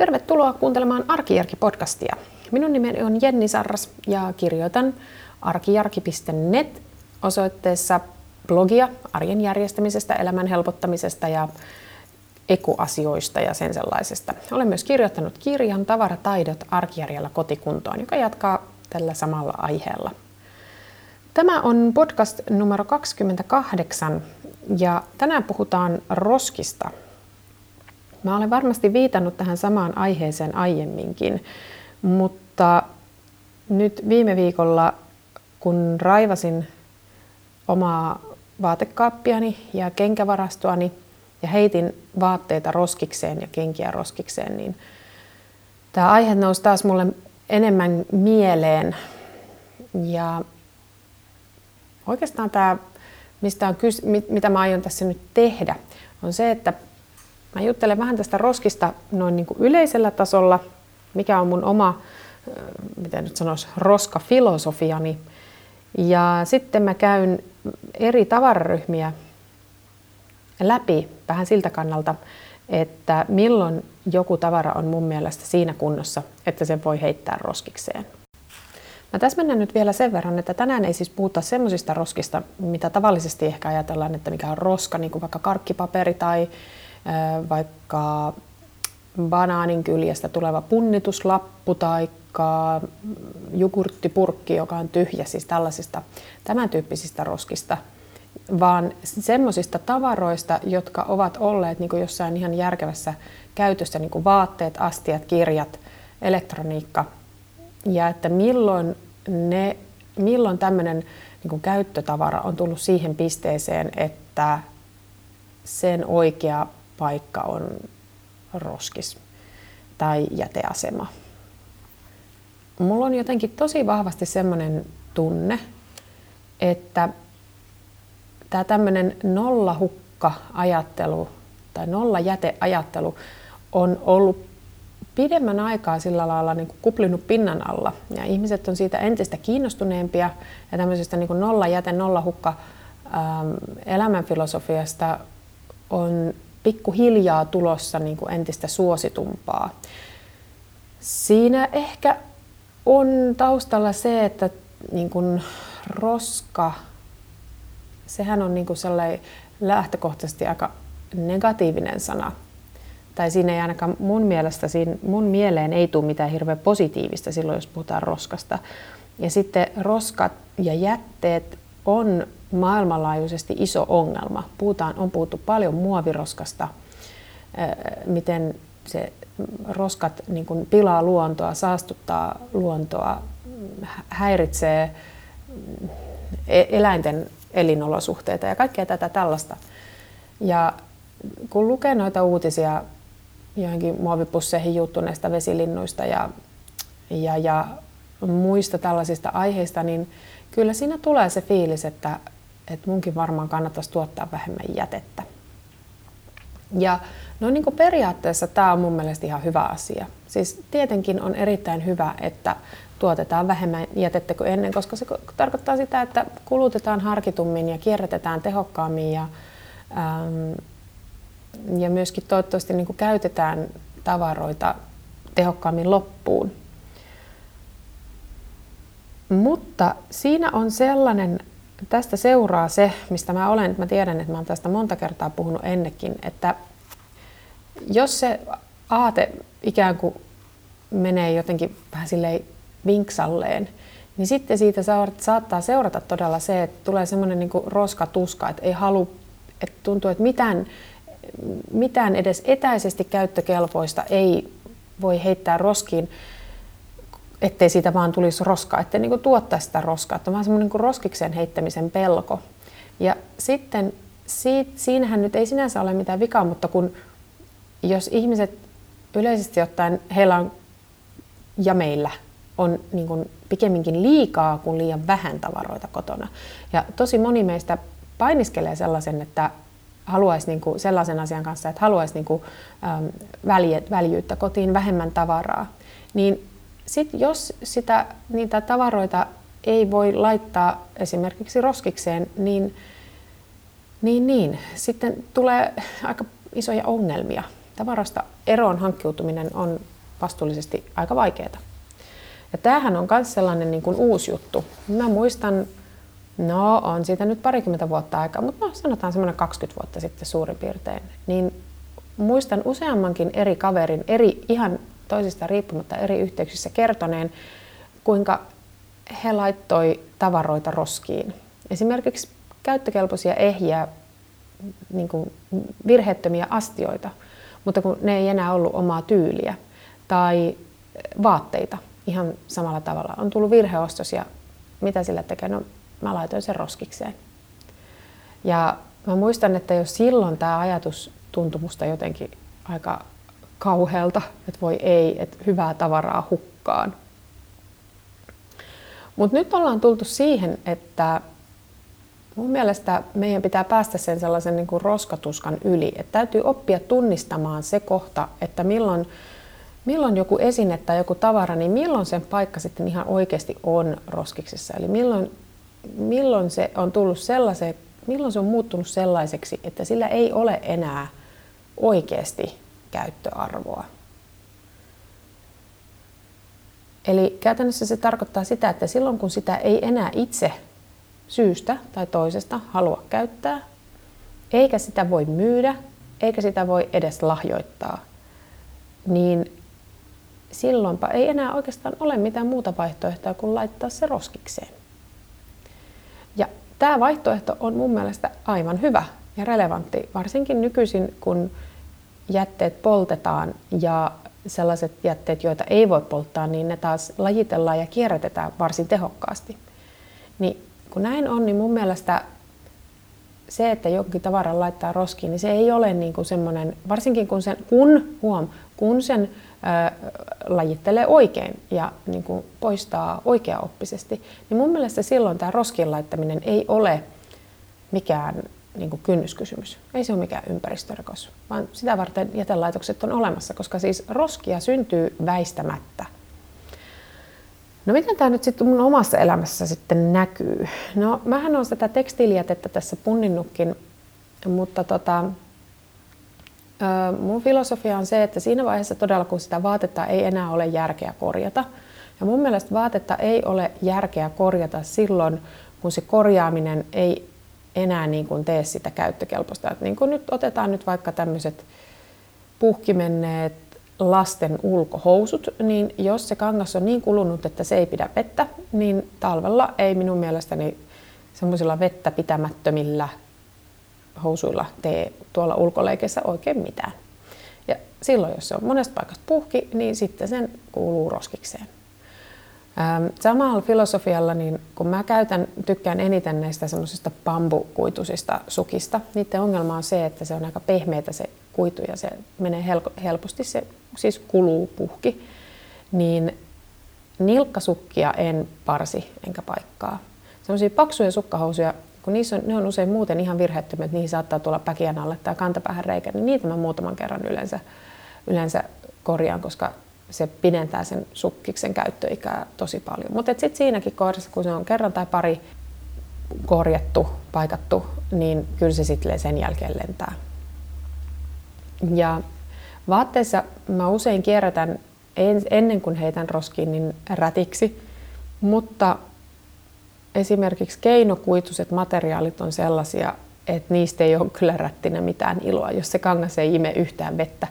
Tervetuloa kuuntelemaan Arkijärki-podcastia. Minun nimeni on Jenni Sarras ja kirjoitan arkijarki.net osoitteessa blogia arjen järjestämisestä, elämän helpottamisesta ja ekoasioista ja sen sellaisesta. Olen myös kirjoittanut kirjan Tavarataidot arkijärjellä kotikuntoon, joka jatkaa tällä samalla aiheella. Tämä on podcast numero 28 ja tänään puhutaan roskista. Mä olen varmasti viitannut tähän samaan aiheeseen aiemminkin, mutta nyt viime viikolla, kun raivasin omaa vaatekaappiani ja kenkävarastoani ja heitin vaatteita roskikseen ja kenkiä roskikseen, niin tämä aihe nousi taas mulle enemmän mieleen. Ja oikeastaan tämä, mistä on kys- mitä mä aion tässä nyt tehdä, on se, että mä juttelen vähän tästä roskista noin niin kuin yleisellä tasolla, mikä on mun oma, miten nyt sanoisi, roskafilosofiani. Ja sitten mä käyn eri tavararyhmiä läpi vähän siltä kannalta, että milloin joku tavara on mun mielestä siinä kunnossa, että sen voi heittää roskikseen. Mä täsmennän nyt vielä sen verran, että tänään ei siis puhuta semmoisista roskista, mitä tavallisesti ehkä ajatellaan, että mikä on roska, niin kuin vaikka karkkipaperi tai vaikka banaanin kyljestä tuleva punnituslappu tai jogurttipurkki, joka on tyhjä, siis tällaisista tämän tyyppisistä roskista, vaan semmoisista tavaroista, jotka ovat olleet niin kuin jossain ihan järkevässä käytössä, niin kuin vaatteet, astiat, kirjat, elektroniikka, ja että milloin, ne, milloin tämmöinen niin kuin käyttötavara on tullut siihen pisteeseen, että sen oikea paikka on roskis tai jäteasema. Mulla on jotenkin tosi vahvasti semmoinen tunne, että tämä tämmöinen nollahukka-ajattelu tai nollajäteajattelu on ollut pidemmän aikaa sillä lailla niin kuin kuplinut pinnan alla. Ja ihmiset on siitä entistä kiinnostuneempia ja tämmöisestä niin kuin nollajäte, nollahukka elämänfilosofiasta on pikkuhiljaa tulossa niin kuin entistä suositumpaa. Siinä ehkä on taustalla se, että niin kuin roska, sehän on niin kuin lähtökohtaisesti aika negatiivinen sana. Tai siinä ei ainakaan mun mielestä, siinä mun mieleen ei tule mitään hirveän positiivista silloin, jos puhutaan roskasta. Ja sitten roskat ja jätteet on maailmanlaajuisesti iso ongelma. Puhutaan, on puhuttu paljon muoviroskasta, miten se roskat niin kuin pilaa luontoa, saastuttaa luontoa, häiritsee e-, eläinten elinolosuhteita ja kaikkea tätä tällaista. Ja kun lukee noita uutisia johonkin muovipusseihin juuttuneista vesilinnuista ja, ja, ja muista tällaisista aiheista, niin kyllä siinä tulee se fiilis, että, että munkin varmaan kannattaisi tuottaa vähemmän jätettä. Ja no niin kuin periaatteessa tämä on mun mielestä ihan hyvä asia. Siis tietenkin on erittäin hyvä, että tuotetaan vähemmän jätettä kuin ennen, koska se tarkoittaa sitä, että kulutetaan harkitummin ja kierrätetään tehokkaammin ja, ähm, ja myöskin toivottavasti niin kuin käytetään tavaroita tehokkaammin loppuun. Mutta siinä on sellainen, tästä seuraa se, mistä mä olen, mä tiedän, että mä olen tästä monta kertaa puhunut ennenkin, että jos se aate ikään kuin menee jotenkin vähän silleen vinksalleen, niin sitten siitä saattaa seurata todella se, että tulee semmoinen niin roskatuska, että ei halua, että tuntuu, että mitään, mitään edes etäisesti käyttökelpoista ei voi heittää roskiin, ettei siitä vaan tulisi roskaa, ettei niin tuottaa sitä roskaa. Että vähän semmoinen niin roskikseen heittämisen pelko. Ja sitten siitä, siinähän nyt ei sinänsä ole mitään vikaa, mutta kun jos ihmiset yleisesti ottaen, heillä on ja meillä on niin kuin pikemminkin liikaa kuin liian vähän tavaroita kotona. Ja tosi moni meistä painiskelee sellaisen, että haluaisi niin kuin sellaisen asian kanssa, että haluaisi niin kuin, äm, väljyyttä kotiin, vähemmän tavaraa. Niin sit jos sitä, niitä tavaroita ei voi laittaa esimerkiksi roskikseen, niin, niin, niin sitten tulee aika isoja ongelmia tavarasta eroon hankkiutuminen on vastuullisesti aika vaikeaa. Ja tämähän on myös sellainen niin kuin uusi juttu. Mä muistan, no on siitä nyt parikymmentä vuotta aikaa, mutta no sanotaan semmoinen 20 vuotta sitten suurin piirtein, niin muistan useammankin eri kaverin, eri ihan toisista riippumatta eri yhteyksissä kertoneen, kuinka he laittoi tavaroita roskiin. Esimerkiksi käyttökelpoisia ehjiä, niin kuin virheettömiä astioita, mutta kun ne ei enää ollut omaa tyyliä. Tai vaatteita ihan samalla tavalla. On tullut virheostos ja mitä sillä tekee? No mä laitoin sen roskikseen. Ja mä muistan, että jos silloin tämä ajatus tuntui musta jotenkin aika kauhealta, että voi ei, että hyvää tavaraa hukkaan. Mutta nyt ollaan tultu siihen, että mun mielestä meidän pitää päästä sen sellaisen niin kuin roskatuskan yli. Että täytyy oppia tunnistamaan se kohta, että milloin, milloin joku esine tai joku tavara, niin milloin sen paikka sitten ihan oikeasti on roskiksessa. Eli milloin, milloin se on tullut sellaiseen, milloin se on muuttunut sellaiseksi, että sillä ei ole enää oikeasti käyttöarvoa. Eli käytännössä se tarkoittaa sitä, että silloin kun sitä ei enää itse syystä tai toisesta halua käyttää, eikä sitä voi myydä, eikä sitä voi edes lahjoittaa, niin silloinpa ei enää oikeastaan ole mitään muuta vaihtoehtoa kuin laittaa se roskikseen. Ja tämä vaihtoehto on mun mielestä aivan hyvä ja relevantti, varsinkin nykyisin, kun jätteet poltetaan ja sellaiset jätteet, joita ei voi polttaa, niin ne taas lajitellaan ja kierrätetään varsin tehokkaasti. Niin kun näin on, niin mun mielestä se, että jonkin tavaran laittaa roskiin, niin se ei ole niin kuin semmoinen, varsinkin kun sen, kun, huom, kun sen ää, lajittelee oikein ja niin kuin poistaa oikeaoppisesti, niin mun mielestä silloin tämä roskiin laittaminen ei ole mikään niin kuin kynnyskysymys. Ei se ole mikään ympäristörikos, vaan sitä varten jätelaitokset on olemassa, koska siis roskia syntyy väistämättä. No miten tämä nyt sitten mun omassa elämässä sitten näkyy? No mähän olen tätä tekstiilijätettä tässä punninnutkin, mutta tota, mun filosofia on se, että siinä vaiheessa todella kun sitä vaatetta ei enää ole järkeä korjata, ja mun mielestä vaatetta ei ole järkeä korjata silloin, kun se korjaaminen ei enää niin kuin tee sitä käyttökelpoista. Et niin kuin nyt otetaan nyt vaikka tämmöiset puhkimenneet lasten ulkohousut, niin jos se kangas on niin kulunut, että se ei pidä vettä, niin talvella ei minun mielestäni semmoisilla vettä pitämättömillä housuilla tee tuolla ulkoleikeissä oikein mitään. Ja silloin, jos se on monesta paikasta puhki, niin sitten sen kuuluu roskikseen. Ähm, samalla filosofialla, niin kun mä käytän, tykkään eniten näistä semmoisista bambukuituisista sukista, niiden ongelma on se, että se on aika pehmeitä se kuitu ja se menee helposti, se siis kuluu puhki, niin nilkkasukkia en parsi enkä paikkaa. Semmoisia paksuja sukkahousuja, kun niissä on, ne on usein muuten ihan virheettömiä, että niihin saattaa tulla päkiän alle tai kantapäähän reikä, niin niitä mä muutaman kerran yleensä, yleensä korjaan, koska se pidentää sen sukkiksen käyttöikää tosi paljon. Mutta sitten siinäkin kohdassa, kun se on kerran tai pari korjattu, paikattu, niin kyllä se sitten sen jälkeen lentää. Ja vaatteissa mä usein kierrätän ennen kuin heitän roskiin niin rätiksi, mutta esimerkiksi keinokuituiset materiaalit on sellaisia, että niistä ei ole kyllä rättinä mitään iloa. Jos se kangas ei ime yhtään vettä,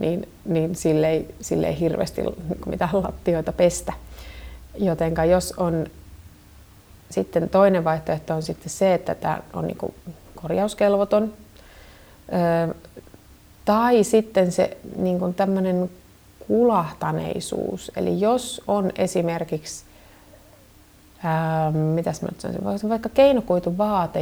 niin, niin sille, ei, sille ei hirveästi niin mitään lattioita pestä. Jotenka jos on sitten toinen vaihtoehto on sitten se, että tämä on niin korjauskelvoton. tai sitten se niin kuin tämmöinen kulahtaneisuus. Eli jos on esimerkiksi, ää, mitäs mä nyt sanoisin, vaikka keinokuituvaate,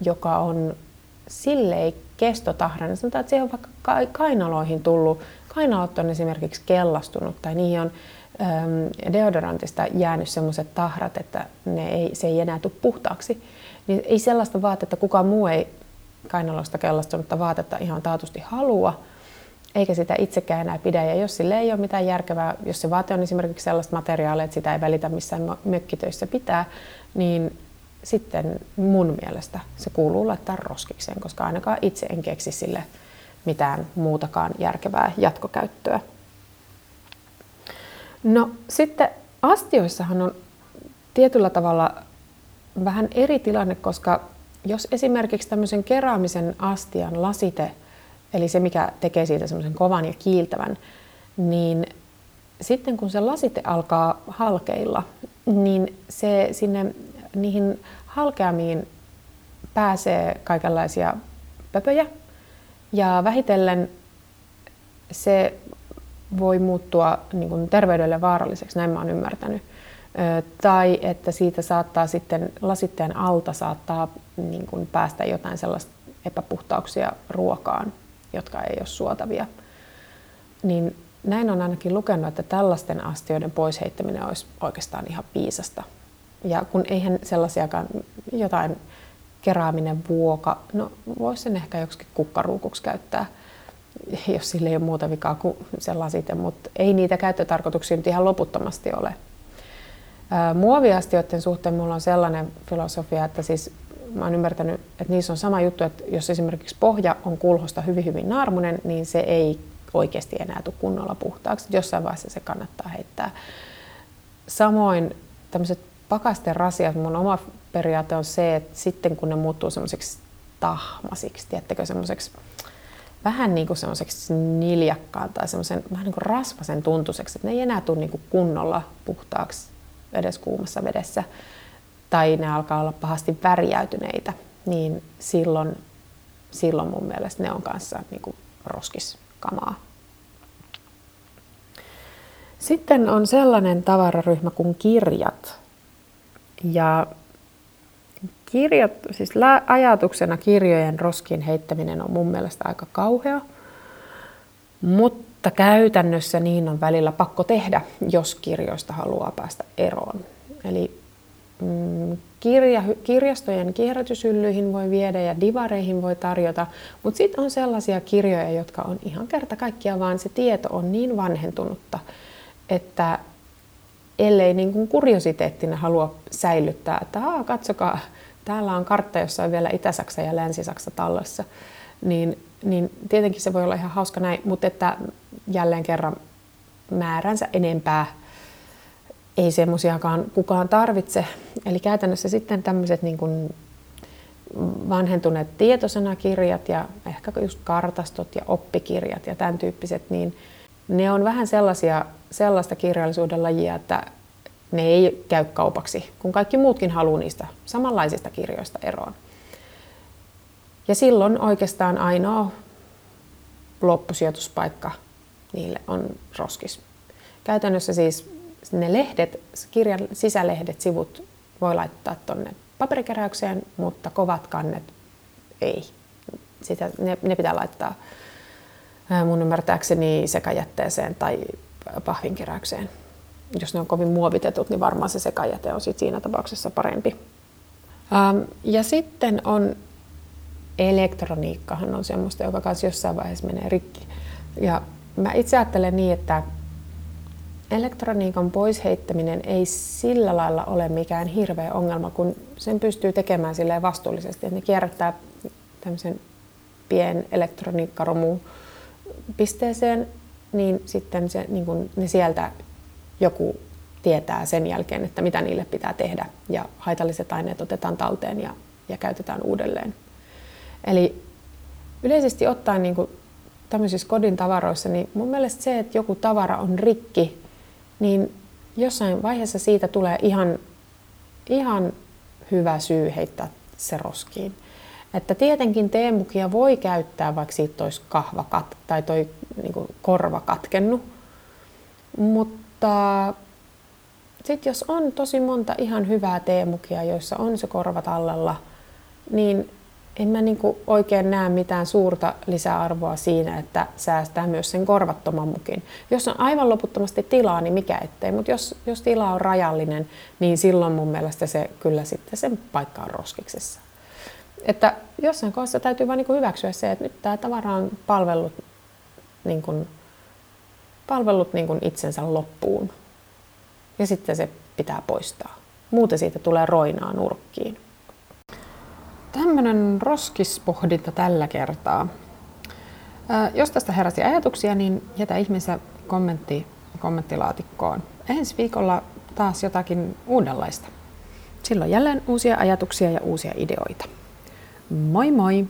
joka on silleen kestotahrainen. Sanotaan, että siihen on vaikka kainaloihin tullut, kainalot on esimerkiksi kellastunut tai niihin on äm, deodorantista jäänyt sellaiset tahrat, että ne ei, se ei enää tule puhtaaksi. Niin ei sellaista vaatetta, kukaan muu ei kainalosta kellastunutta vaatetta ihan taatusti halua, eikä sitä itsekään enää pidä. Ja jos sille ei ole mitään järkevää, jos se vaate on esimerkiksi sellaista materiaalia, että sitä ei välitä missään mökkitöissä pitää, niin sitten mun mielestä se kuuluu laittaa roskikseen, koska ainakaan itse en keksi sille mitään muutakaan järkevää jatkokäyttöä. No sitten astioissahan on tietyllä tavalla vähän eri tilanne, koska jos esimerkiksi tämmöisen keraamisen astian lasite, eli se mikä tekee siitä semmoisen kovan ja kiiltävän, niin sitten kun se lasite alkaa halkeilla, niin se sinne niihin halkeamiin pääsee kaikenlaisia pöpöjä ja vähitellen se voi muuttua niin kuin terveydelle vaaralliseksi, näin mä oon ymmärtänyt. Tai että siitä saattaa sitten lasitteen alta saattaa niin kuin päästä jotain sellaista epäpuhtauksia ruokaan, jotka ei ole suotavia. Niin näin on ainakin lukenut, että tällaisten astioiden pois heittäminen olisi oikeastaan ihan viisasta. Ja kun eihän sellaisiakaan jotain keraaminen vuoka, no voisi sen ehkä joksikin kukkaruukuksi käyttää, jos sille ei ole muuta vikaa kuin se lasite, mutta ei niitä käyttötarkoituksia nyt ihan loputtomasti ole. Muoviastioiden suhteen minulla on sellainen filosofia, että siis mä oon ymmärtänyt, että niissä on sama juttu, että jos esimerkiksi pohja on kulhosta hyvin hyvin naarmunen, niin se ei oikeasti enää tule kunnolla puhtaaksi. Jossain vaiheessa se kannattaa heittää. Samoin tämmöiset pakasten rasiat, mun oma periaate on se, että sitten kun ne muuttuu semmoiseksi tahmasiksi, tiedättekö, semmoiseksi vähän niin kuin semmoiseksi niljakkaan tai semmoisen vähän niin kuin rasvasen tuntuiseksi, että ne ei enää tule niin kuin kunnolla puhtaaksi edes kuumassa vedessä tai ne alkaa olla pahasti värjäytyneitä, niin silloin, silloin mun mielestä ne on kanssa niin kuin roskiskamaa. Sitten on sellainen tavararyhmä kuin kirjat. Ja kirjat, siis ajatuksena kirjojen roskiin heittäminen on mun mielestä aika kauhea, mutta käytännössä niin on välillä pakko tehdä, jos kirjoista haluaa päästä eroon. Eli mm, kirja, kirjastojen kierrätysyllyihin voi viedä ja divareihin voi tarjota, mutta sitten on sellaisia kirjoja, jotka on ihan kerta kaikkiaan vaan se tieto on niin vanhentunutta, että ellei niin kuin kuriositeettina halua säilyttää, että Aa, katsokaa, täällä on kartta, jossa on vielä Itä-Saksa ja Länsi-Saksa tallessa, niin, niin tietenkin se voi olla ihan hauska näin, mutta että jälleen kerran määränsä enempää ei semmoisiakaan kukaan tarvitse. Eli käytännössä sitten tämmöiset niin kuin vanhentuneet tietosanakirjat ja ehkä just kartastot ja oppikirjat ja tämän tyyppiset, niin ne on vähän sellaisia, sellaista kirjallisuuden lajia, että ne ei käy kaupaksi, kun kaikki muutkin haluaa niistä samanlaisista kirjoista eroon. Ja silloin oikeastaan ainoa loppusijoituspaikka niille on roskis. Käytännössä siis ne lehdet, kirjan sisälehdet, sivut voi laittaa tuonne paperikeräykseen, mutta kovat kannet ei. Sitä, ne, ne pitää laittaa mun ymmärtääkseni sekajätteeseen tai pahvinkeräykseen jos ne on kovin muovitetut, niin varmaan se sekajäte on sit siinä tapauksessa parempi. Ähm, ja sitten on elektroniikkahan on semmoista, joka kanssa jossain vaiheessa menee rikki. Ja mä itse ajattelen niin, että elektroniikan pois heittäminen ei sillä lailla ole mikään hirveä ongelma, kun sen pystyy tekemään silleen vastuullisesti. Ne kierrättää tämmöisen pien elektroniikkaromuun pisteeseen, niin sitten se, niin kun ne sieltä joku tietää sen jälkeen, että mitä niille pitää tehdä ja haitalliset aineet otetaan talteen ja, ja käytetään uudelleen. Eli yleisesti ottaen niin kuin tämmöisissä kodin tavaroissa, niin mun mielestä se, että joku tavara on rikki, niin jossain vaiheessa siitä tulee ihan, ihan hyvä syy heittää se roskiin. Että tietenkin teemukia voi käyttää, vaikka siitä olisi kahva kat- tai toi niin korva katkennut, mutta sitten jos on tosi monta ihan hyvää teemukia, joissa on se korva tallella, niin en mä niinku oikein näe mitään suurta lisäarvoa siinä, että säästää myös sen korvattoman mukin. Jos on aivan loputtomasti tilaa, niin mikä ettei, mutta jos, jos tila on rajallinen, niin silloin mun mielestä se kyllä sitten sen paikka on roskiksessa. Että jossain kohdassa täytyy vain niinku hyväksyä se, että nyt tämä tavara on palvellut niin kuin palvellut niin kuin itsensä loppuun. Ja sitten se pitää poistaa. Muuten siitä tulee roinaa nurkkiin. Tämmöinen roskispohdinta tällä kertaa. Jos tästä heräsi ajatuksia, niin jätä ihmeessä kommentti kommenttilaatikkoon. Ensi viikolla taas jotakin uudenlaista. Silloin jälleen uusia ajatuksia ja uusia ideoita. Moi moi!